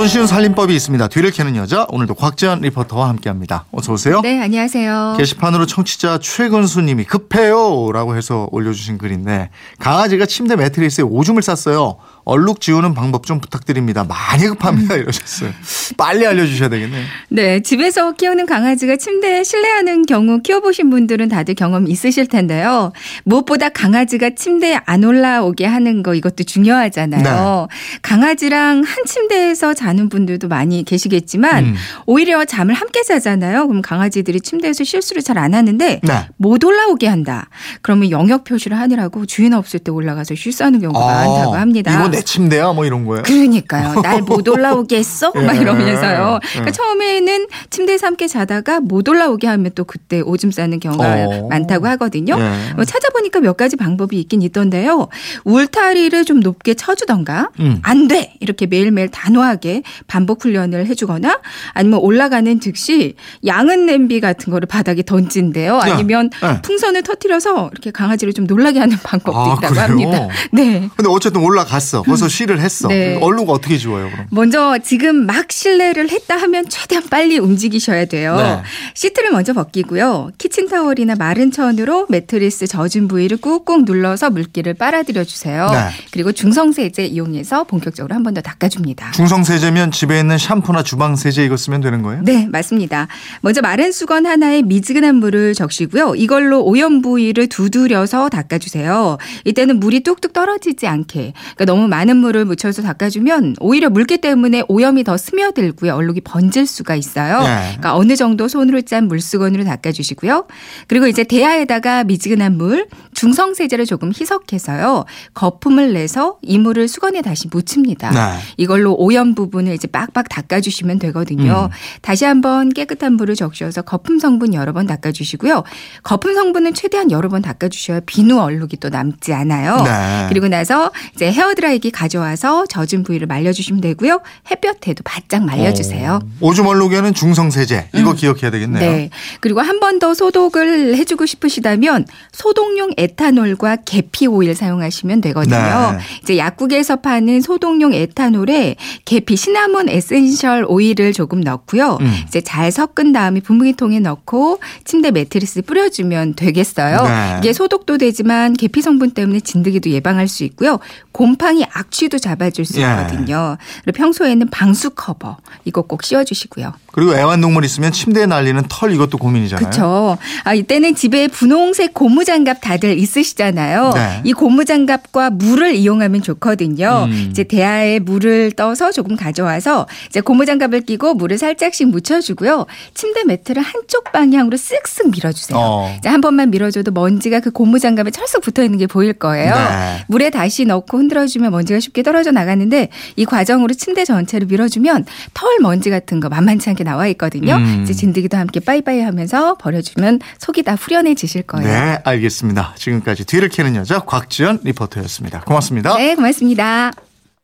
손쉬운 살림법이 있습니다. 뒤를 캐는 여자 오늘도 곽지연 리포터와 함께합니다. 어서 오세요. 네, 안녕하세요. 게시판으로 청취자 최근수님이 급해요라고 해서 올려주신 글인데 강아지가 침대 매트리스에 오줌을 쌌어요. 얼룩 지우는 방법 좀 부탁드립니다. 많이 급합니다 이러셨어요. 빨리 알려주셔야 되겠네요. 네, 집에서 키우는 강아지가 침대에 실내하는 경우 키워보신 분들은 다들 경험 있으실 텐데요. 무엇보다 강아지가 침대에 안 올라오게 하는 거 이것도 중요하잖아요. 강아지랑 한 침대에서 자는 분들도 많이 계시겠지만 음. 오히려 잠을 함께 자잖아요. 그럼 강아지들이 침대에서 실수를 잘 안 하는데 네. 못 올라오게 한다. 그러면 영역 표시를 하니라고 주인 없을 때 올라가서 실수하는 경우가 많다고 합니다. 이거 내 침대야 뭐 이런 거예요. 그러니까요. 날 못 올라오게 했어? 막 예. 이러면서요. 그러니까 예. 처음에는 침대에서 함께 자다가 못 올라오게 하면 또 그때 오줌 싸는 경우가 어. 많다고 하거든요. 예. 뭐 찾아보니까 몇 가지 방법이 있긴 있던데요. 울타리를 좀 높게 쳐주던가 음. 안 돼! 이렇게 매일매일 단호하게 반복 훈련을 해주거나 아니면 올라가는 즉시 양은 냄비 같은 거를 바닥에 던진대요. 아니면 네. 풍선을 터트려서 이렇게 강아지를 좀 놀라게 하는 방법도 아, 있다고 그래요? 합니다. 네. 근데 어쨌든 올라갔어. 거기서 쉬를 했어. 네. 얼룩 어떻게 지워요 그럼? 먼저 지금 막 실내를 했다 하면 최대한 빨리 움직이셔야 돼요. 네. 시트를 먼저 벗기고요. 키친타월이나 마른 천으로 매트리스 젖은 부위를 꾹꾹 눌러서 물기를 빨아들여 주세요. 네. 그리고 중성세제 이용해서 본격적으로 한 번 더 닦아줍니다. 중성 세제 면 집에 있는 샴푸나 주방 세제 이거 쓰면 되는 거예요? 네, 맞습니다. 먼저 마른 수건 하나에 미지근한 물을 적시고요. 이걸로 오염 부위를 두드려서 닦아주세요. 이때는 물이 뚝뚝 떨어지지 않게. 그러니까 너무 많은 물을 묻혀서 닦아주면 오히려 물기 때문에 오염이 더 스며들고요. 얼룩이 번질 수가 있어요. 네. 그러니까 어느 정도 손으로 짠 물수건으로 닦아주시고요. 그리고 이제 대야에다가 미지근한 물, 중성 세제를 조금 희석해서요. 거품을 내서 이 물을 수건에 다시 묻힙니다. 네. 이걸로 오염 부분 을 이제 빡빡 닦아주시면 되거든요. 음. 다시 한번 깨끗한 물을 적셔서 거품 성분 여러 번 닦아주시고요. 거품 성분은 최대한 여러 번 닦아주셔야 비누 얼룩이 또 남지 않아요. 네. 그리고 나서 이제 헤어드라이기 가져와서 젖은 부위를 말려주시면 되고요. 햇볕에도 바짝 말려주세요. 어, 오줌 얼룩에는 중성 세제 이거 기억해야 되겠네요. 네. 그리고 한 번 더 소독을 해주고 싶으시다면 소독용 에탄올과 계피 오일 사용하시면 되거든요. 네. 이제 약국에서 파는 소독용 에탄올에 계피 시나몬 essential 오일을 조금 넣고요. 음. 이제 잘 섞은 다음에 분무기통에 넣고 침대 매트리스 뿌려주면 되겠어요. 네. 이게 소독도 되지만 계피 성분 때문에 진드기도 예방할 수 있고요. 곰팡이 악취도 잡아줄 수 예. 있거든요. 그리고 평소에는 방수 커버 이거 꼭 씌워주시고요. 그리고 애완동물 있으면 침대에 날리는 털 이것도 고민이잖아요. 그렇죠. 아, 이때는 집에 분홍색 고무장갑 다들 있으시잖아요. 네. 이 고무장갑과 물을 이용하면 좋거든요. 음. 이제 대야에 물을 떠서 조금 가져와서 이제 고무장갑을 끼고 물을 살짝씩 묻혀주고요. 침대 매트를 한쪽 방향으로 쓱쓱 밀어주세요. 어. 이제 한 번만 밀어줘도 먼지가 그 고무장갑에 철썩 붙어 있는 게 보일 거예요. 네. 물에 다시 넣고 흔들어주면 먼지가 쉽게 떨어져 나가는데 이 과정으로 침대 전체를 밀어주면 털 먼지 같은 거 만만치 않게 나와 있거든요. 음. 이제 진드기도 함께 빠이빠이 하면서 버려주면 속이 다 후련해지실 거예요. 네, 알겠습니다. 지금까지 뒤를 캐는 여자 곽지연 리포터였습니다. 고맙습니다. 네, 고맙습니다.